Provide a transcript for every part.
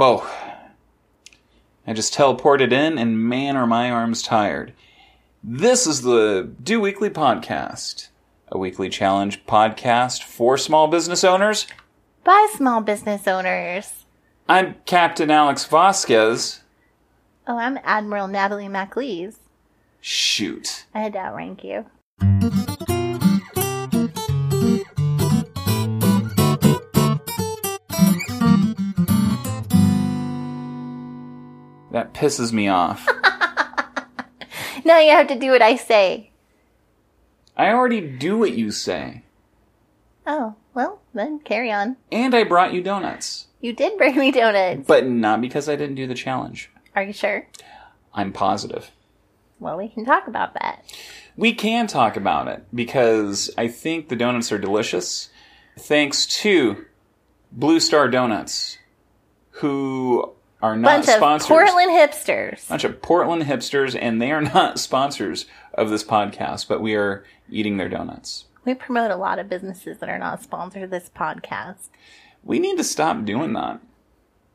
Whoa. I just teleported in, and man, are my arms tired. This is the Do Weekly Podcast, a weekly challenge podcast for small business owners. By small business owners. I'm Captain Alex Vasquez. Oh, I'm Admiral Natalie MacLees. Shoot. I had to outrank you. Pisses me off. Now you have to do what I say. I already do what you say. Oh, well, then carry on. And I brought you donuts. You did bring me donuts. But not because I didn't do the challenge. Are you sure? I'm positive. Well, we can talk about that. We can talk about it because I think the donuts are delicious. Thanks to Blue Star Donuts, who are not Bunch of sponsors. Portland hipsters. bunch of Portland hipsters, and they are not sponsors of this podcast, but we are eating their donuts. We promote a lot of businesses that are not sponsored of this podcast. We need to stop doing that.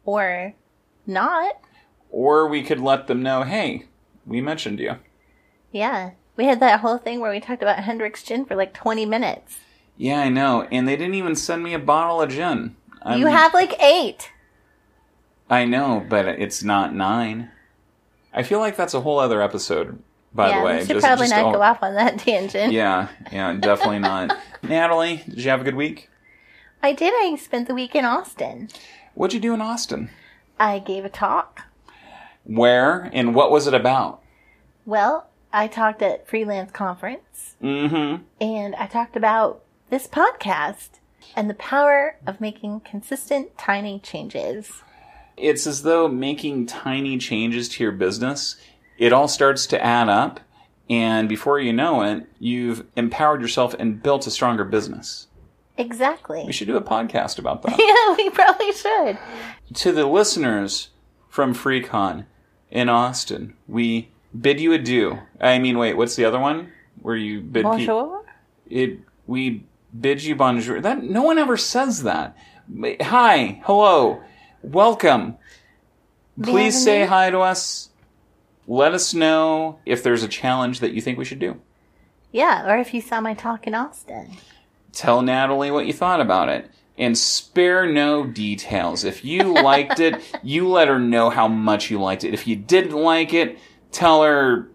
Or not. Or we could let them know, hey, we mentioned you. Yeah. We had that whole thing where we talked about Hendrick's Gin for like 20 minutes. Yeah, I know. And they didn't even send me a bottle of gin. I'm- you have like eight. I know, but it's not nine. I feel like that's a whole other episode, by yeah, the way. we should Just- probably just not all- go off on that tangent. Yeah, yeah, definitely not. Natalie, did you have a good week? I did. I spent the week in Austin. What'd you do in Austin? I gave a talk. Where and what was it about? Well, I talked at Freelance Conference Mm-hmm. and I talked about this podcast and the power of making consistent, tiny changes. It's as though making tiny changes to your business, it all starts to add up, and before you know it, you've empowered yourself and built a stronger business. Exactly. We should do a podcast about that. yeah, we probably should. to the listeners from FreeCon in Austin, we bid you adieu. I mean, wait, what's the other one where you bid pe- Bonjour. it? We bid you bonjour. That no one ever says that. Hi, hello, welcome. Please say hi to us. Let us know if there's a challenge that you think we should do. Yeah, or if you saw my talk in Austin. Tell Natalie what you thought about it. And spare no details. If you liked it, you let her know how much you liked it. If you didn't like it, tell her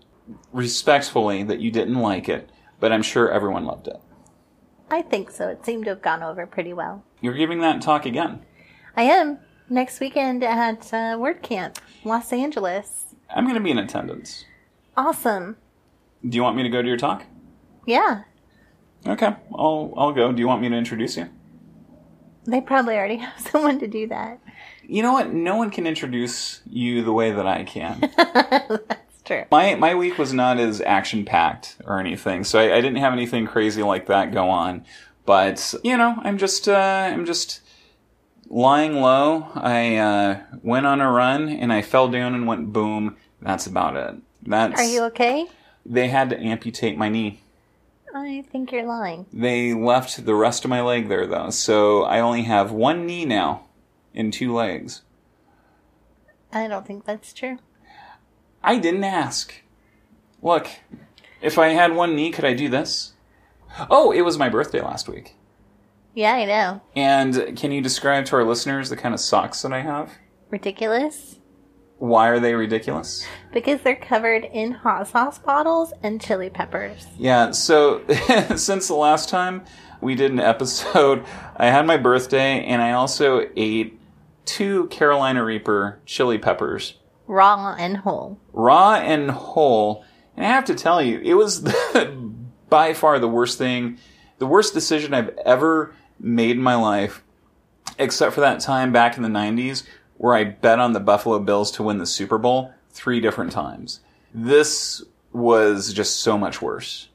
respectfully that you didn't like it. But I'm sure everyone loved it. I think so. It seemed to have gone over pretty well. You're giving that talk again. I am next weekend at uh, WordCamp, Los Angeles. I'm going to be in attendance. Awesome. Do you want me to go to your talk? Yeah, Okay, I'll I'll go. Do you want me to introduce you? they probably already have someone to do that. You know what? No one can introduce you the way that I can. That's true. My my week was not as action packed or anything, so I, I didn't have anything crazy like that go on. But you know, I'm just uh, I'm just lying low. I uh, went on a run and I fell down and went boom. That's about it. That's Are you okay? they had to amputate my knee. I think you're lying. They left the rest of my leg there though, so I only have one knee now and two legs. I don't think that's true. I didn't ask. Look, if I had one knee, could I do this? Oh, it was my birthday last week. Yeah, I know. And can you describe to our listeners the kind of socks that I have? Ridiculous. Why are they ridiculous? Because they're covered in hot sauce bottles and chili peppers. Yeah, so since the last time we did an episode, I had my birthday and I also ate two Carolina Reaper chili peppers, Raw and whole. raw and whole. And I have to tell you, it was by far the worst thing, the worst decision I've ever made in my life, except for that time back in the 90s where I bet on the Buffalo Bills to win the Super Bowl three different times. This was just so much worse.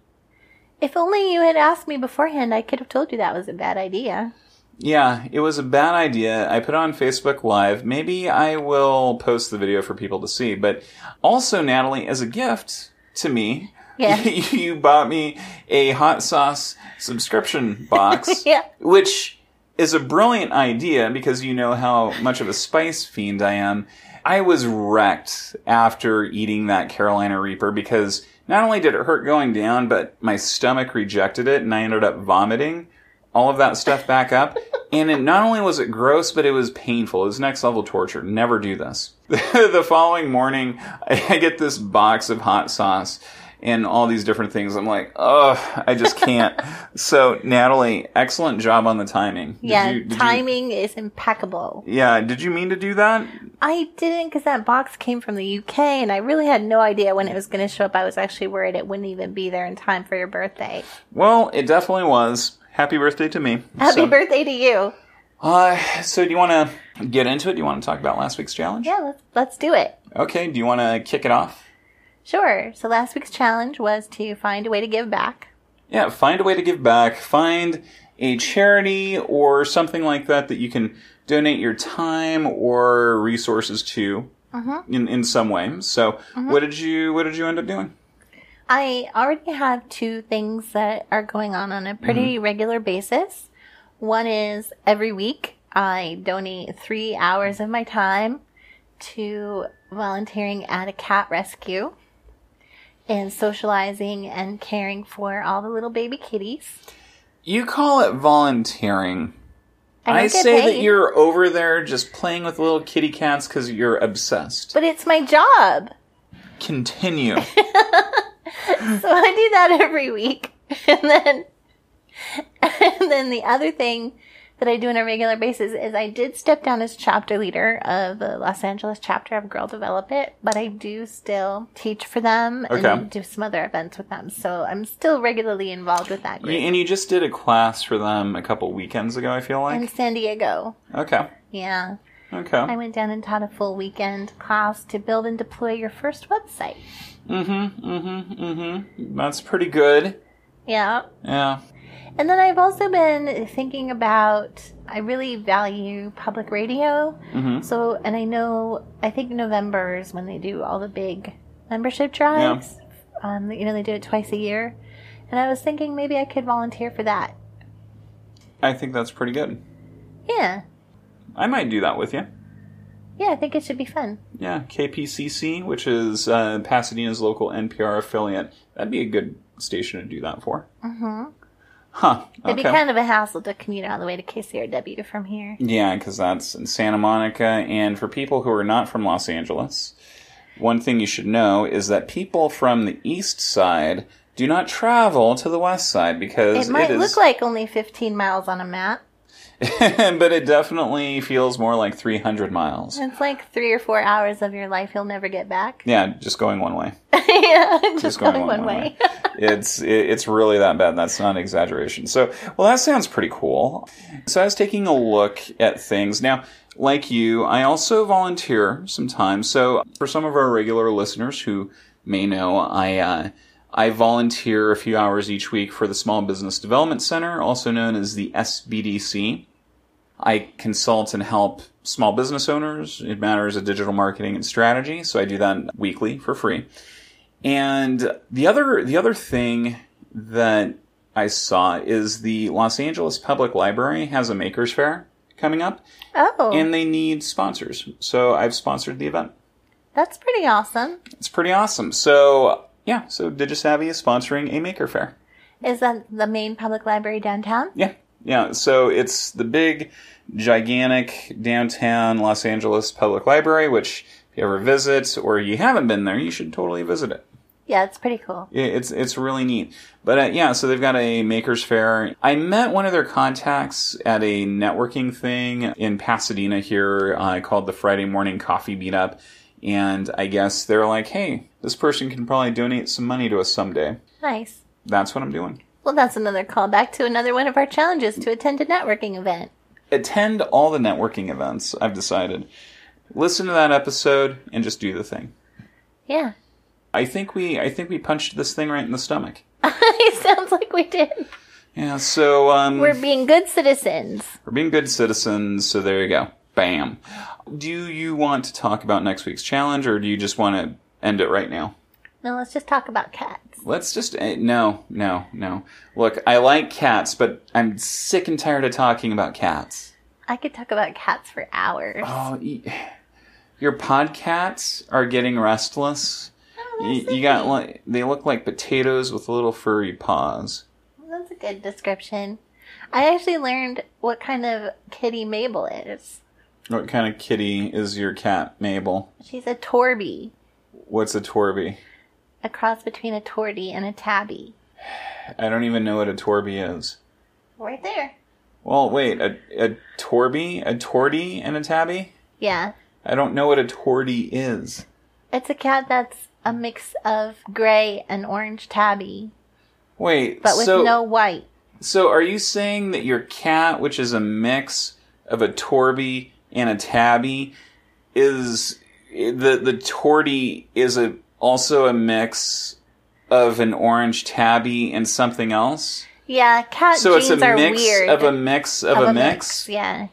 If only you had asked me beforehand, I could have told you that was a bad idea. Yeah, it was a bad idea. I put it on Facebook Live. Maybe I will post the video for people to see. But also, Natalie, as a gift to me, Yeah. you bought me a hot sauce subscription box, Yeah. which is a brilliant idea because you know how much of a spice fiend I am. I was wrecked after eating that Carolina Reaper because not only did it hurt going down, but my stomach rejected it and I ended up vomiting all of that stuff back up. And it, not only was it gross, but it was painful. It was next level torture. Never do this. the following morning, I get this box of hot sauce and all these different things. I'm like, oh, I just can't. so, Natalie, excellent job on the timing. Did yeah, you- did you- timing is impeccable. yeah, did you mean to do that? I didn't because that box came from the UK and I really had no idea when it was going to show up. I was actually worried it wouldn't even be there in time for your birthday. Well, it definitely was. Happy birthday to me. Happy so, birthday to you. Uh, so, do you want to get into it? Do you want to talk about last week's challenge? Yeah, let's, let's do it. Okay, do you want to kick it off? Sure. So last week's challenge was to find a way to give back. Yeah, find a way to give back. Find a charity or something like that that you can donate your time or resources to mm-hmm. in, in some way. So, mm-hmm. what did you what did you end up doing? I already have two things that are going on on a pretty mm-hmm. regular basis. One is every week I donate three hours of my time to volunteering at a cat rescue and socializing and caring for all the little baby kitties. You call it volunteering. I I say that you're over there just playing with little kitty cats because you're obsessed. But it's my job. Continue. So I do that every week. And then and then the other thing that I do on a regular basis is I did step down as chapter leader of the Los Angeles chapter of Girl Develop It, but I do still teach for them Okay. and do some other events with them. So I'm still regularly involved with that group. and you just did a class for them a couple weekends ago, I feel like. In San Diego. Okay. Yeah. Okay. I went down and taught a full weekend class to build and deploy your first website. Mm-hmm. Mm-hmm. Mm-hmm. That's pretty good. Yeah. Yeah. And then I've also been thinking about, I really value public radio. Mm-hmm. So, and I know, I think November is when they do all the big membership drives. Yeah. Um, you know, they do it twice a year. And I was thinking maybe I could volunteer for that. I think that's pretty good. Yeah. I might do that with you. Yeah, I think it should be fun. Yeah, KPCC, which is uh, Pasadena's local NPR affiliate. That'd be a good station to do that for. hmm Huh. It'd be kind of a hassle to commute all the way to KCRW from here. Yeah, because that's in Santa Monica. And for people who are not from Los Angeles, one thing you should know is that people from the east side do not travel to the west side because It might is, look like only 15 miles on a map. but it definitely feels more like 300 miles. It's like three or four hours of your life you'll never get back. Yeah, just going one way. yeah, just, going going, one one, way. way. it's it, it's really that bad. That's not an exaggeration. So, well, that sounds pretty cool. So, I was taking a look at things now. Like you, I also volunteer sometimes. So, for some of our regular listeners who may know, I uh, I volunteer a few hours each week for the Small Business Development Center, also known as the SBDC. I consult and help small business owners in matters of digital marketing and strategy. So I do that weekly for free. And the other the other thing that I saw is the Los Angeles Public Library has a makers fair coming up Oh, and they need sponsors. So I've sponsored the event. that's pretty awesome. It's pretty awesome. So yeah, so DigiSavvy is sponsoring a maker fair. Is that the main public library downtown? Yeah. Yeah. So it's the big, gigantic downtown Los Angeles Public Library, which if you ever visit or you haven't been there, you should totally visit it. Yeah, it's pretty cool. Yeah, It's it's really neat. But uh, yeah, so they've got a makers fair. I met one of their contacts at a networking thing in Pasadena here uh, called the Friday Morning Coffee Meetup, and I guess they're like, "Hey, this person can probably donate some money to us someday." Nice. That's what I'm doing. Well, that's another callback to another one of our challenges to attend a networking event. Attend all the networking events. I've decided. Listen to that episode and just do the thing. Yeah. I think we I think we punched this thing right in the stomach. it sounds like we did. Yeah, so um We're being good citizens. We're being good citizens, so there you go. Bam. Do you want to talk about next week's challenge, or do you just want to end it right now? No, let's just talk about cats. Let's just eh, no, no, no. Look, I like cats, but I'm sick and tired of talking about cats. I could talk about cats for hours. Oh, y- your podcasts are getting restless. Oh, You, you got like they look like potatoes with little furry paws. That's a good description. I actually learned what kind of kitty Mabel is. What kind of kitty is your cat, Mabel? She's a Torby, What's a Torby? a cross between a Tortie and a Tabby. I don't even know what a Torby is. Right there. Well, wait, a, a Torby, a Tortie, and a Tabby? Yeah. I don't know what a Tortie is. It's a cat that's a mix of gray and orange tabby, Wait, but with so no white. so are you saying that your cat, which is a mix of a Torby and a Tabby, is the the Tortie is a also a mix of an orange Tabby and something else? Yeah, cat So it's a are mix weird. of a mix of, Of a, mix? Yeah,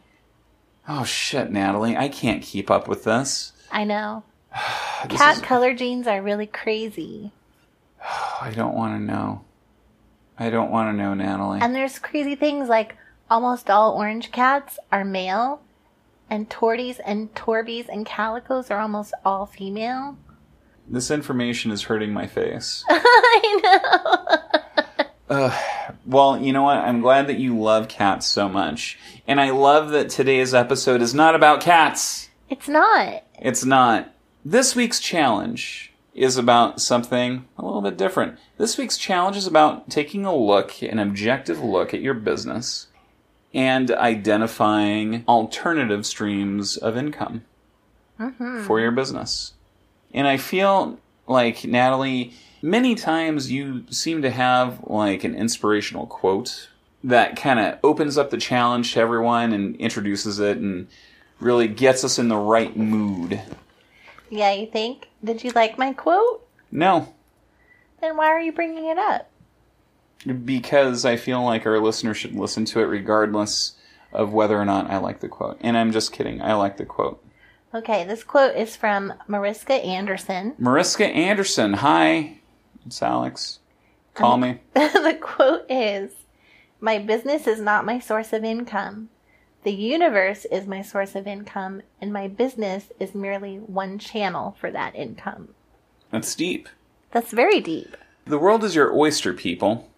Oh shit, Natalie, I can't keep up with this. I know. This Cat is- color genes are really crazy. I don't want to know. I don't want to know, Natalie. And there's crazy things like almost all orange cats are male, and torties and torbies and calicos are almost all female. this information is hurting my face. I know. Well, you know what? I'm glad that you love cats so much. And I love that today's episode is not about cats. It's not. It's not. This week's challenge is about something a little bit different. This week's challenge is about taking a look, an objective look at your business and identifying alternative streams of income mm-hmm. for your business. And I feel like, Natalie, many times you seem to have like an inspirational quote that kind of opens up the challenge to everyone and introduces it and really gets us in the right mood. Yeah, you think? Did you like my quote? No, Then why are you bringing it up? Because I feel like our listeners should listen to it regardless of whether or not I like the quote. And I'm just kidding. I like the quote. Okay, this quote is from Mariska Anderson. Mariska Anderson. Hi, it's Alex. Call me. the quote is My business is not my source of income. The universe is my source of income, and my business is merely one channel for that income. That's deep. That's very deep. The world is your oyster, people.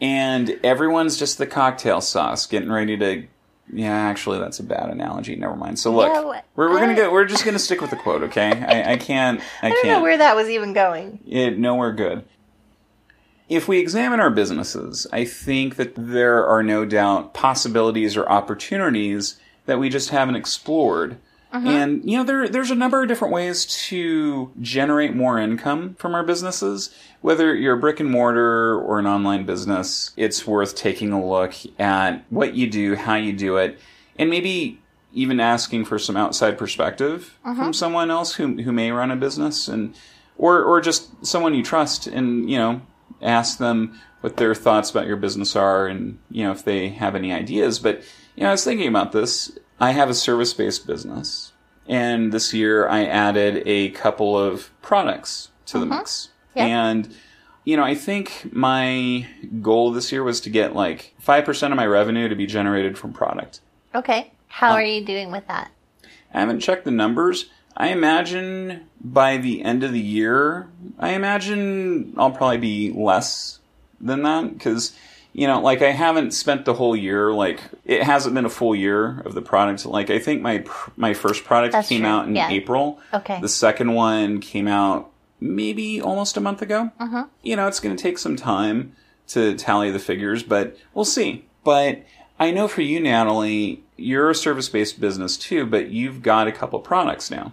And everyone's just the cocktail sauce, getting ready to. Yeah, actually, that's a bad analogy. Never mind. So look, we're, we're gonna go. We're just gonna stick with the quote, okay? I, I can't. I, I don't can't. know where that was even going. it, nowhere good. If we examine our businesses, I think that there are no doubt possibilities or opportunities that we just haven't explored. Uh-huh. And you know, there there's a number of different ways to generate more income from our businesses. Whether you're a brick and mortar or an online business, it's worth taking a look at what you do, how you do it, and maybe even asking for some outside perspective uh-huh. from someone else who who may run a business and or or just someone you trust and you know ask them what their thoughts about your business are and you know if they have any ideas. But you know I was thinking about this I have a service based business and this year I added a couple of products to the mm-hmm. mix Yeah. and you know I think my goal this year was to get like 5% of my revenue to be generated from product Okay. How um, are you doing with that? I haven't checked the numbers. I imagine by the end of the year, I imagine I'll probably be less than that because you know, like I haven't spent the whole year. Like it hasn't been a full year of the product. Like I think my pr- my first product That's came true, out in yeah. April. Okay. The second one came out maybe almost a month ago. Mm-hmm. You know, it's going to take some time to tally the figures, but we'll see. But I know for you, Natalie, you're a service based business too, but you've got a couple products now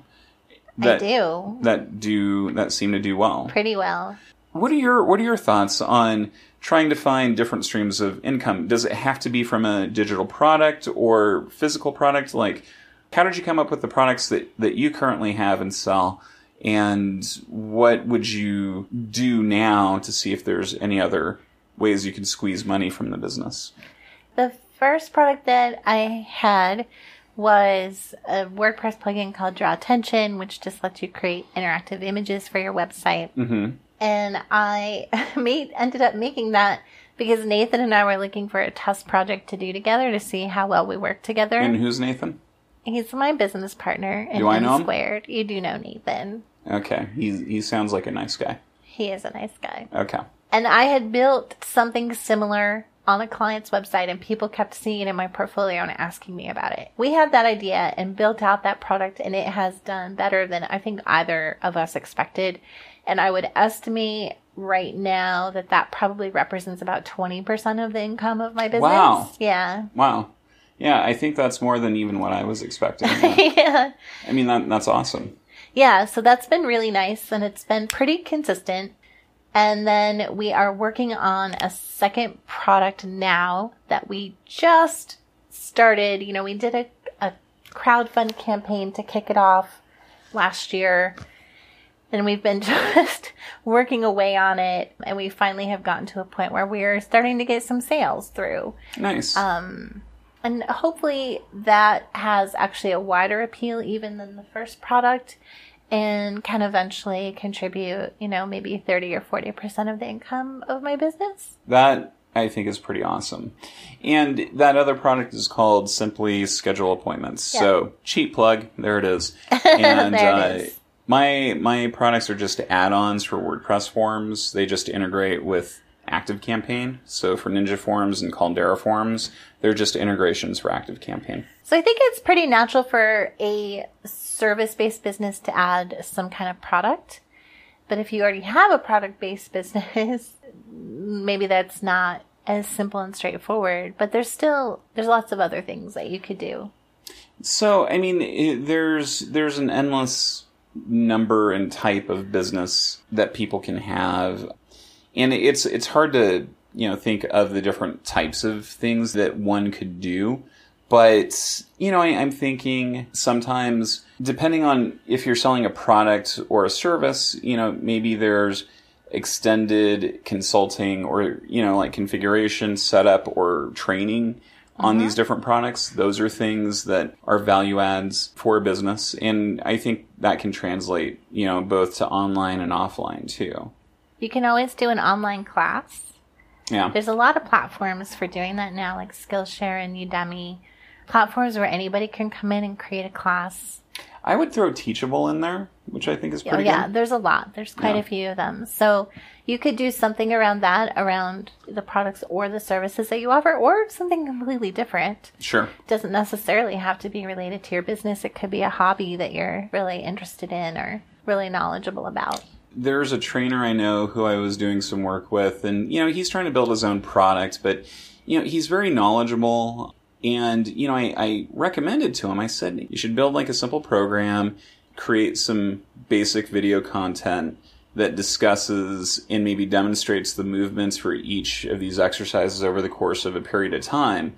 that I do. that do that seem to do well. Pretty well. What are your What are your thoughts on trying to find different streams of income? Does it have to be from a digital product or physical product? Like, how did you come up with the products that that you currently have and sell? And what would you do now to see if there's any other ways you can squeeze money from the business? The first product that I had was a WordPress plugin called Draw Attention, which just lets you create interactive images for your website. hmm And I made ended up making that because Nathan and I were looking for a test project to do together to see how well we work together. And who's Nathan? He's my business partner in Do I know him? Squared. You do know Nathan. Okay, he he sounds like a nice guy. He is a nice guy. Okay. And I had built something similar on a client's website and people kept seeing it in my portfolio and asking me about it. We had that idea and built out that product and it has done better than I think either of us expected. And I would estimate right now that that probably represents about 20% of the income of my business. Wow. Yeah. Wow. Yeah, I think that's more than even what I was expecting. yeah. I mean, that that's awesome. Yeah, so that's been really nice and it's been pretty consistent. And then we are working on a second product now that we just started. You know, we did a, a crowdfund campaign to kick it off last year. And we've been just working away on it. And we finally have gotten to a point where we're starting to get some sales through. Nice. Um, and hopefully that has actually a wider appeal even than the first product and can eventually contribute, you know, maybe 30 or 40% of the income of my business. that I think is pretty awesome. And that other product is called Simply Schedule Appointments. So cheap plug, there it is. And There it uh, is. My my products are just add-ons for WordPress forms. They just integrate with ActiveCampaign. So for Ninja Forms and Caldera Forms, they're just integrations for ActiveCampaign. So I think it's pretty natural for a service based business to add some kind of product. But if you already have a product based business, maybe that's not as simple and straightforward. But there's still there's lots of other things that you could do. So, I mean, i there's there's an endless number and type of business that people can have, and it's it's hard to you know think of the different types of things that one could do. But you know, I, I'm thinking sometimes, depending on if you're selling a product or a service, you know, maybe there's extended consulting or you know like configuration setup or training on uh-huh. these different products those are things that are value adds for a business and i think that can translate you know both to online and offline too You can always do an online class. yeah There's a lot of platforms for doing that now, like Skillshare and Udemy. Platforms where anybody can come in and create a class. I would throw teachable in there which i think is pretty yeah, good there's a lot. There's quite Yeah. a few of them. So you could do something around that, around the products or the services that you offer, or something completely different. sure doesn't necessarily have to be related to your business. It could be a hobby that you're really interested in or really knowledgeable about. there's a trainer I know who I was doing some work with, and you know he's trying to build his own product, but you know he's very knowledgeable. And you know, I, I recommended to him. I said you should build like a simple program, create some basic video content that discusses and maybe demonstrates the movements for each of these exercises over the course of a period of time,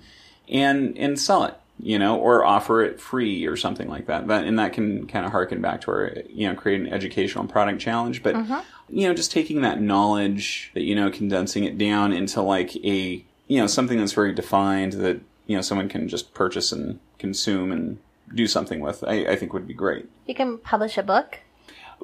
and and sell it you know, or offer it free or something like that. That and that can kind of harken back to our, you know, create an educational product challenge. But mm-hmm. you know, just taking that knowledge that you know, condensing it down into like a you know something that's very defined that you know someone can just purchase and consume and do something with. I, I think would be great. You can publish a book.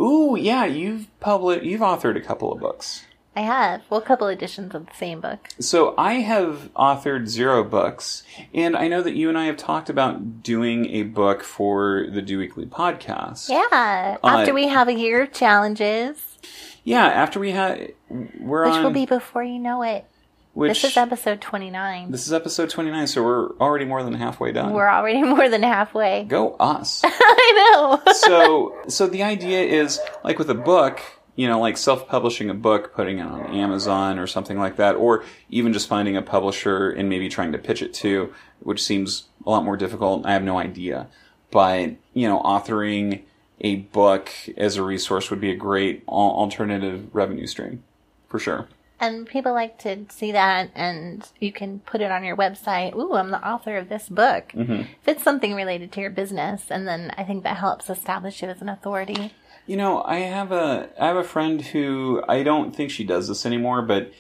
Ooh, yeah, you've published, you've authored a couple of books. I have. Well, a couple editions of the same book. So I have authored zero books, and I know that you and I have talked about doing a book for the Do Weekly podcast. Yeah. After Uh, we have a year of challenges, Yeah, after we have, we're which on will be before you know it. Which This is episode 29. this is episode twenty nine, so we're already more than halfway done. We're already more than halfway. Go us. I know. so so the idea is like with a book you know like self-publishing a book putting it on amazon or something like that or even just finding a publisher and maybe trying to pitch it to which seems a lot more difficult i have no idea but you know authoring a book as a resource would be a great alternative revenue stream for sure And people like to see that, and you can put it on your website. Ooh, I'm the author of this book. Mm-hmm. If it's something related to your business, and then I think that helps establish you as an authority. You know, I have a I have a friend who I don't think she does this anymore, but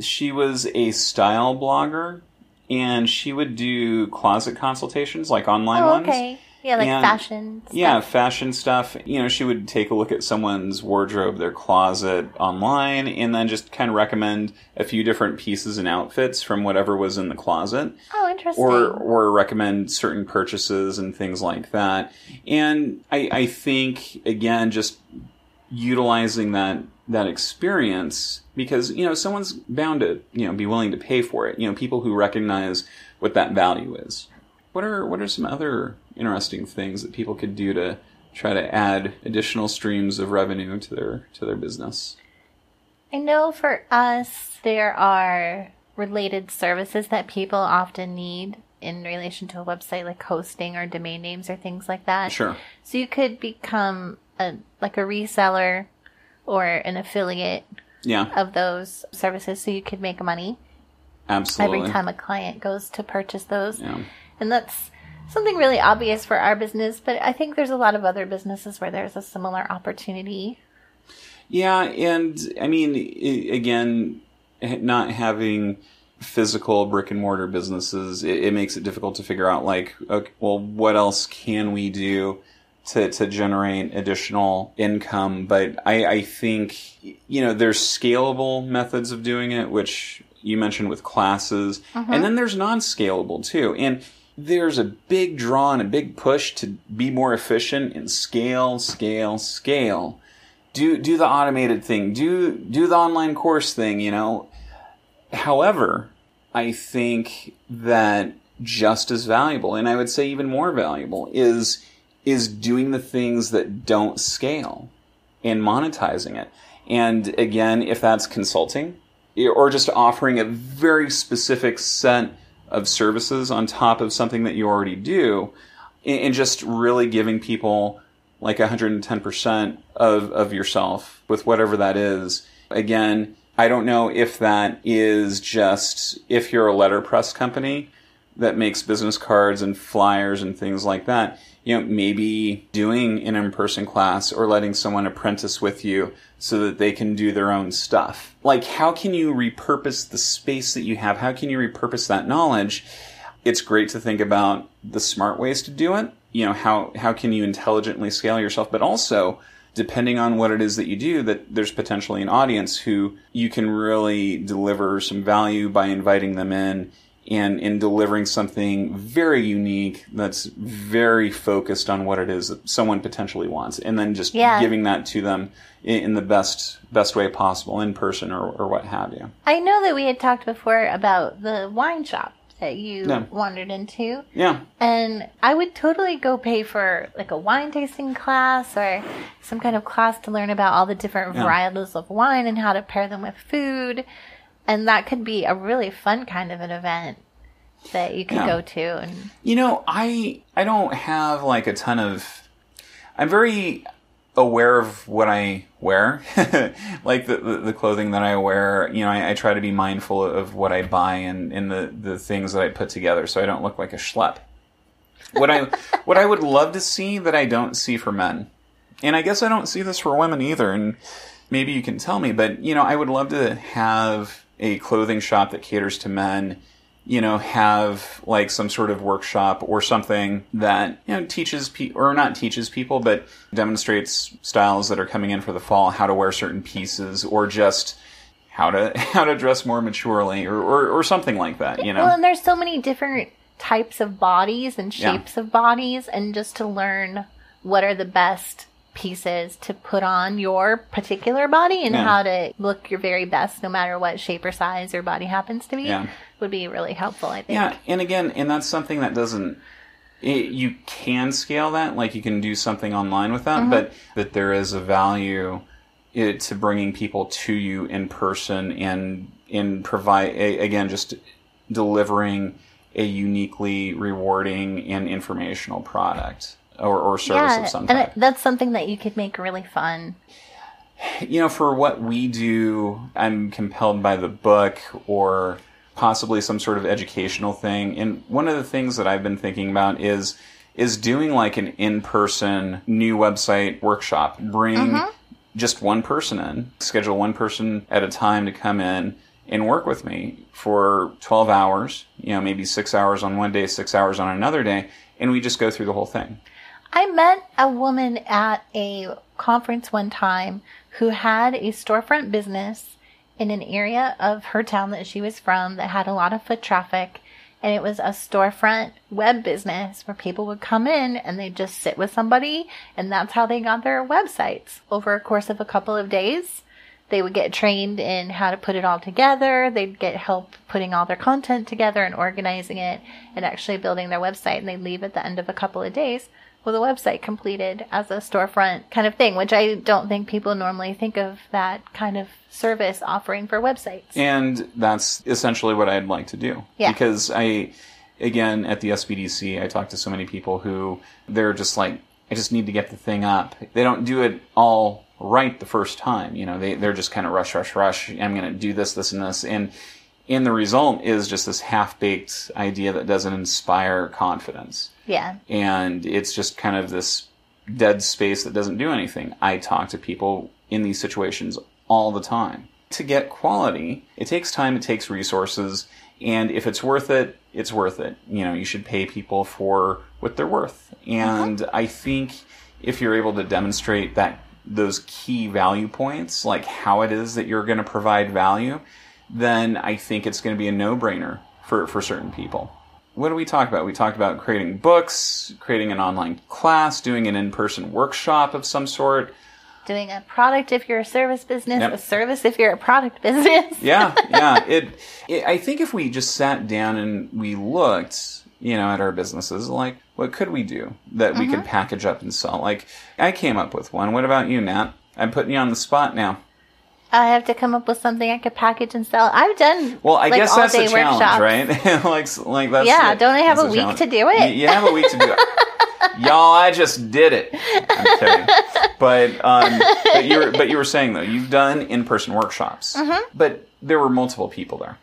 she was a style blogger and she would do closet consultations, like online Oh, ones. Yeah, like And- fashion. Stuff. Yeah, fashion stuff. You know, she would take a look at someone's wardrobe, their closet online, and then just kind of recommend a few different pieces and outfits from whatever was in the closet Oh, interesting. or or recommend certain purchases and things like that. And I, I think again, just utilizing that that experience because you know someone's bound to you know be willing to pay for it. You know, people who recognize what that value is. What are what are some other interesting things that people could do to try to add additional streams of revenue to their to their business? I know for us, there are related services that people often need in relation to a website, like hosting or domain names or things like that. Sure. So you could become a like a reseller or an affiliate Yeah, of those services, so you could make money absolutely. every time a client goes to purchase those. Yeah. And that's something really obvious for our business, but I think there's a lot of other businesses where there's a similar opportunity. Yeah, and I mean, again, not having physical brick and mortar businesses, it, it makes it difficult to figure out, like, okay, well, what else can we do to, to generate additional income? But I, I think, you know, there's scalable methods of doing it, which you mentioned with classes, and mm-hmm. then there's non scalable too. And there's a big draw and a big push to be more efficient and scale, scale, scale. Do do the automated thing. Do do the online course thing you know? However i think that just as valuable and i would say even more valuable is is doing the things that don't scale and monetizing it. And again if that's consulting or just offering a very specific set of services on top of something that you already do and just really giving people like 110% of, of yourself with whatever that is. Again, I don't know if that is just if you're a letterpress company that makes business cards and flyers and things like that, you know, maybe doing an in-person class or letting someone apprentice with you so that they can do their own stuff. Like, how can you repurpose the space that you have? How can you repurpose that knowledge? It's great to think about the smart ways to do it. You know, how, how can you intelligently scale yourself, but also depending on what it is that you do, that there's potentially an audience who you can really deliver some value by inviting them in and in delivering something very unique that's very focused on what it is that someone potentially wants and then just Yeah. giving that to them in, in the best best way possible in person or, or what have you I know that we had talked before about the wine shop that you Yeah. wandered into. yeah And I would totally go pay for like a wine tasting class or some kind of class to learn about all the different Yeah. varietals of wine and how to pair them with food. And that could be a really fun kind of an event that you could Yeah. go to. And You know, I I don't have like a ton of. I'm very aware of what I wear, like the, the the clothing that I wear. You know, I, I try to be mindful of what I buy and and the the things that I put together, so I don't look like a schlep. What I what I would love to see that I don't see for men, and I guess I don't see this for women either. And maybe you can tell me, but you know, I would love to have a clothing shop that caters to men you know, have like some sort of workshop or something that, you know, teaches people, or not teaches people, but demonstrates styles that are coming in for the fall, how to wear certain pieces, or just how to, how to dress more maturely, or, or, or something like that, you know? well, and there's so many different types of bodies and Yeah. shapes of bodies, and just to learn what are the best pieces to put on your particular body and Yeah. how to look your very best no matter what shape or size your body happens to be Yeah. would be really helpful, I think. Yeah, and again, and that's something that doesn't. It, you can scale that, like you can do something online with that, mm-hmm. but that there is a value it, to bringing people to you in person and in provide a, again just delivering a uniquely rewarding and informational product or, or service of some and type. it, that's something that you could make really fun. you know, for what we do, I'm compelled by the book or possibly some sort of educational thing. And one of the things that I've been thinking about is is doing like an in-person new website workshop. Bring mm-hmm. just one person in, schedule one person at a time to come in and work with me for 12 hours, you know, maybe six hours on one day, six hours on another day, and we just go through the whole thing. I met a woman at a conference one time who had a storefront business in an area of her town that she was from that had a lot of foot traffic. And it was a storefront web business where people would come in and they'd just sit with somebody. And that's how they got their websites over a course of a couple of days. They would get trained in how to put it all together. They'd get help putting all their content together and organizing it and actually building their website. And they'd leave at the end of a couple of days with a website completed as a storefront kind of thing, which I don't think people normally think of that kind of service offering for websites. And that's essentially what I'd like to do. Yeah. Because I, again, at the SBDC, I talk to so many people who they're just like, I just need to get the thing up. They don't do it all right the first time. You know, they, they're just kind of rush, rush, rush. I'm going to do this, this, and this. And, and the result is just this half baked idea that doesn't inspire confidence. Yeah. And it's just kind of this dead space that doesn't do anything. I talk to people in these situations all the time. To get quality, it takes time, it takes resources, and if it's worth it, it's worth it. You know, you should pay people for what they're worth. And uh-huh. I think if you're able to demonstrate that those key value points, like how it is that you're going to provide value, then I think it's going to be a no-brainer for, for certain people. What do we talk about? We talked about creating books, creating an online class, doing an in-person workshop of some sort. Doing a product if you're a service business, Yep. a service if you're a product business. Yeah, yeah. It, it. I think if we just sat down and we looked, you know, at our businesses, like what could we do that we could mm-hmm. package up and sell? Like I came up with one. What about you, Nat? I'm putting you on the spot now. I have to come up with something I could package and sell. I've done Well, I like, guess that's the all-day challenge, workshops. right? like, like that's Yeah, it. don't I have That's a week challenge. to do it? You, you have a week to do it. Y'all, I just did it. I'm kidding. But um, but you were but you were saying though you've done in person workshops, Mm-hmm. but there were multiple people there.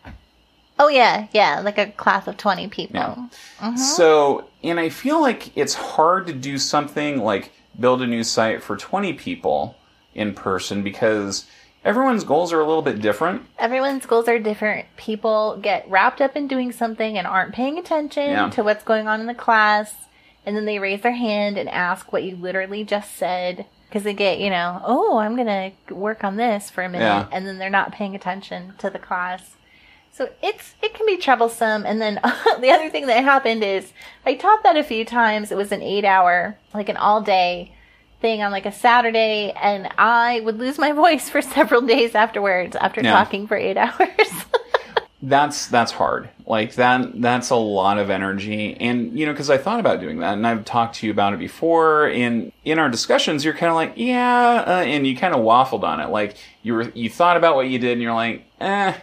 Oh yeah, yeah, like a class of twenty people. Yeah. So, and I feel like it's hard to do something like build a new site for 20 people in person because everyone's goals are a little bit different. Everyone's goals are different. People get wrapped up in doing something and aren't paying attention Yeah. to what's going on in the class, and then they raise their hand and ask what you literally just said because they get, you know, oh, I'm gonna work on this for a minute, Yeah. and then they're not paying attention to the class. So it's it can be troublesome. And then the other thing that happened is I taught that a few times. It was an eight hour, like an all day thing on like a Saturday, and I would lose my voice for several days afterwards after Yeah. talking for eight hours. That's that's hard. Like that that's a lot of energy and you know cuz I thought about doing that and I've talked to you about it before and in our discussions you're kind of like, yeah, uh, and you kind of waffled on it. Like you were you thought about what you did and you're like, "Eh,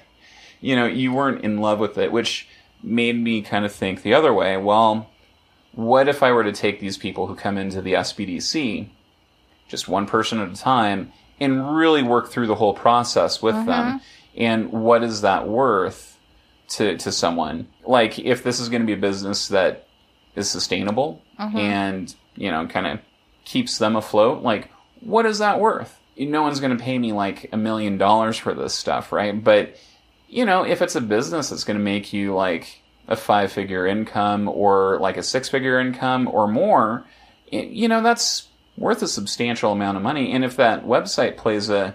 you know, you weren't in love with it, which made me kind of think the other way. Well, what if I were to take these people who come into the SBDC, just one person at a time, and really work through the whole process with mm-hmm. them? And what is that worth to, to someone? Like, if this is going to be a business that is sustainable mm-hmm. and, you know, kind of keeps them afloat, like, what is that worth? No one's going to pay me like a million dollars for this stuff, right? But you know, if it's a business that's going to make you like a five figure income or like a six figure income or more, you know, that's worth a substantial amount of money. And if that website plays a,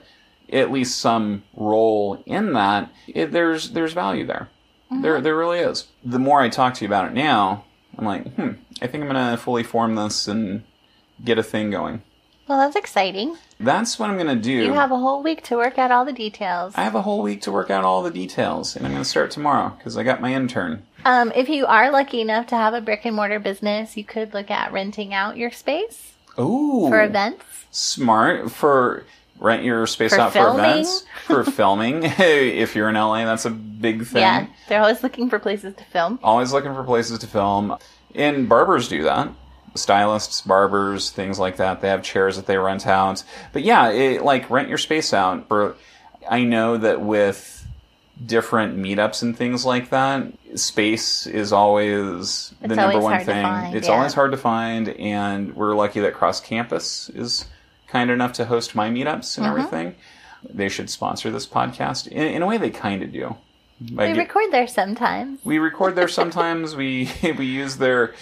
at least some role in that, it, there's, there's value there. There, there really is. The more I talk to you about it now, I'm like, hmm, I think I'm going to fully form this and get a thing going. well, that's exciting. That's what I'm going to do. You have a whole week to work out all the details. I have a whole week to work out all the details, and I'm going to start tomorrow because I got my intern. Um, if you are lucky enough to have a brick and mortar business, you could look at renting out your space Ooh, for events. smart for rent your space For out filming. for events for filming. if you're in LA, that's a big thing. Yeah, they're always looking for places to film. Always looking for places to film, and barbers do that. Stylists, barbers, things like that. They have chairs that they rent out. But yeah, it, like rent your space out. For I know that with different meetups and things like that, space is always the It's number always one thing. find, it's yeah. always hard to find, and we're lucky that Cross Campus is kind enough to host my meetups and Mm-hmm. everything. they should sponsor this podcast. In, in a way, they kind of do. By We gi- record there sometimes. we record there sometimes. we we use their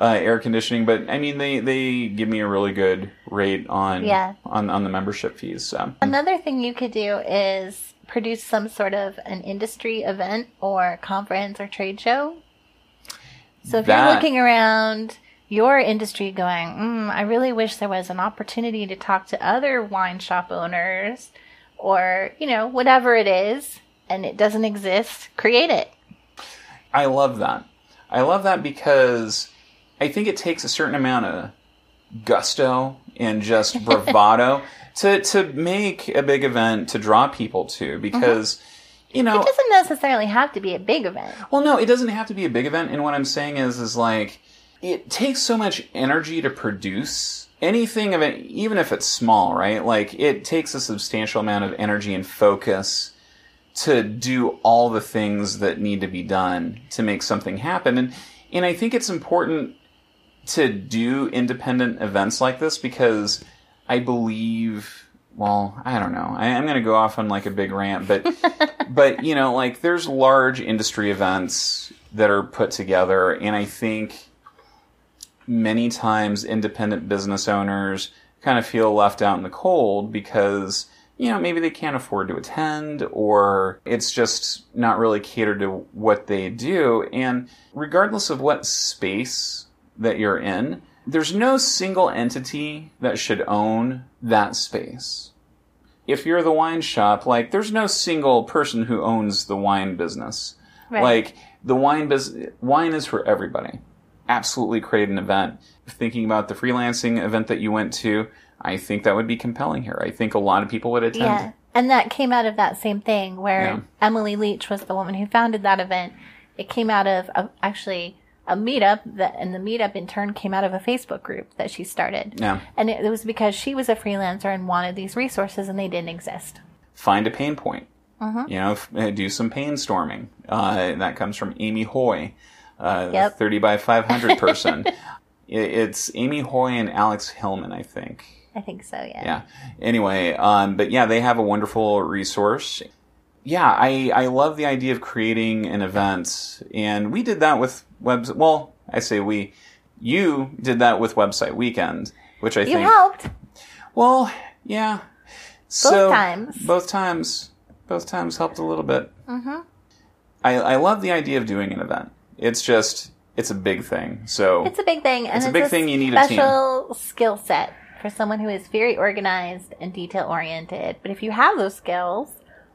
uh, air conditioning, but I mean they they give me a really good rate on Yeah. on on the membership fees. So Another thing you could do is produce some sort of an industry event or conference or trade show. So if That- you're looking around your industry going, mm, I really wish there was an opportunity to talk to other wine shop owners or, you know, whatever it is, and it doesn't exist, create it. I love that. I love that because I think it takes a certain amount of gusto and just bravado to to make a big event to draw people to because mm-hmm. you know It doesn't necessarily have to be a big event. Well, no, it doesn't have to be a big event. And what I'm saying is, is like, it takes so much energy to produce anything of it, even if it's small, right? Like, it takes a substantial amount of energy and focus to do all the things that need to be done to make something happen. And, and I think it's important to do independent events like this because I believe, well, I don't know. I, I'm going to go off on like a big rant, but, but you know, like there's large industry events that are put together, and I think many times independent business owners kind of feel left out in the cold because you know maybe they can't afford to attend or it's just not really catered to what they do and regardless of what space that you're in there's no single entity that should own that space if you're the wine shop like there's no single person who owns the wine business Right. like the wine business wine is for everybody absolutely create an event thinking about the freelancing event that you went to i think that would be compelling here i think a lot of people would attend Yeah. And that came out of that same thing where Yeah. Emily Leach was the woman who founded that event. It came out of a, actually a meetup that, and the meetup in turn came out of a Facebook group that she started. Yeah. And it, it was because she was a freelancer and wanted these resources and they didn't exist. find a pain point Mm-hmm. you know f- uh, do some pain storming uh, that comes from amy hoy uh, Yep. 30 by 500 person it's amy hoy and alex hillman i think I think so, yeah. yeah anyway um, but yeah they have a wonderful resource yeah i i love the idea of creating an event and we did that with webs well i say we you did that with website weekend which i You think helped. well yeah both times. both times both times helped a little bit mm-hmm. I, I love the idea of doing an event it's just it's a big thing so It's a big thing. And It's a big thing, you need a team. special skill set for someone who is very organized and detail oriented. But if you have those skills,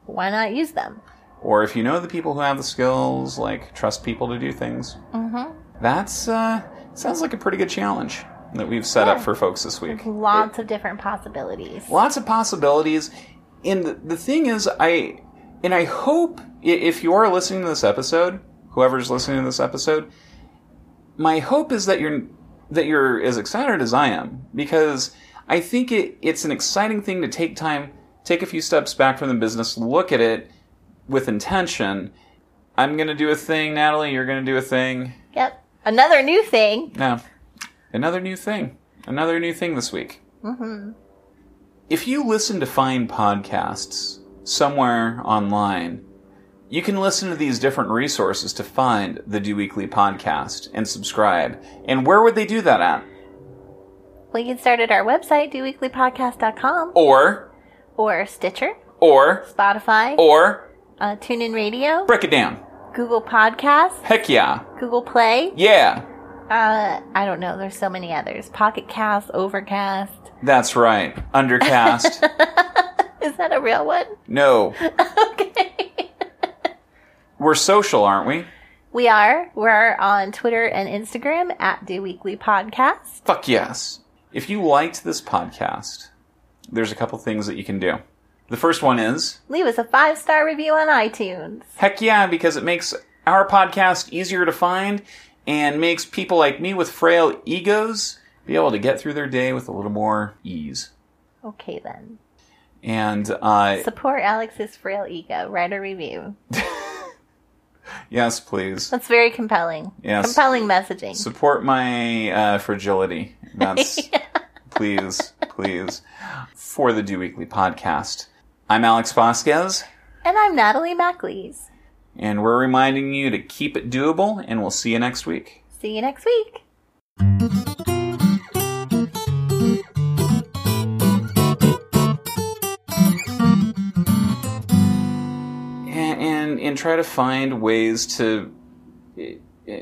why not use them? or if you know the people who have the skills, like trust people to do things. Mm-hmm. That's uh, sounds like a pretty good challenge that we've set up for folks this week. Lots of different possibilities. Lots of possibilities, and the, the thing is, I and I hope if you are listening to this episode, whoever's listening to this episode, my hope is that you're that you're as excited as I am because I think it, it's an exciting thing to take time, take a few steps back from the business, look at it with intention. I'm gonna do a thing, Natalie. You're gonna do a thing. Yep. Another new thing. Now, another new thing. Another new thing this week. Mm-hmm. If you listen to fine podcasts somewhere online, you can listen to these different resources to find the Do Weekly podcast and subscribe. And where would they do that at? Well, you can start at our website, doweeklypodcast.com, Or, or Stitcher, or, Spotify, or, uh, TuneIn Radio, break it down. Google Podcasts, Heck yeah. Google Play. Yeah. Uh, I don't know. There's so many others. Pocket Cast, Overcast. That's right. Undercast. Is that a real one? no. okay. We're social, aren't we? We are. We're on Twitter and Instagram at Do Weekly Podcast. Fuck yes. If you liked this podcast, there's a couple things that you can do. The first one is Leave us a five star review on iTunes. heck yeah, because it makes our podcast easier to find and makes people like me with frail egos be able to get through their day with a little more ease. Okay then. And uh, Support Alex's frail ego. Write a review. yes, please That's very compelling. Yes. Compelling messaging. support my uh, fragility. That's please, please for the Do Weekly podcast. I'm Alex Vasquez, And I'm Natalie MacLees. and we're reminding you to keep it doable, and we'll see you next week. See you next week. and and, and try to find ways to.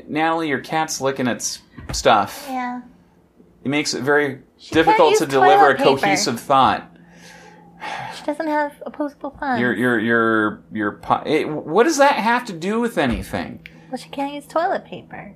Natalie, your cat's licking its stuff. Yeah. It makes it very She difficult to deliver a paper. cohesive thought. She doesn't have opposable thumbs. Your your your your. po- What does that have to do with anything? Well, she can't use toilet paper.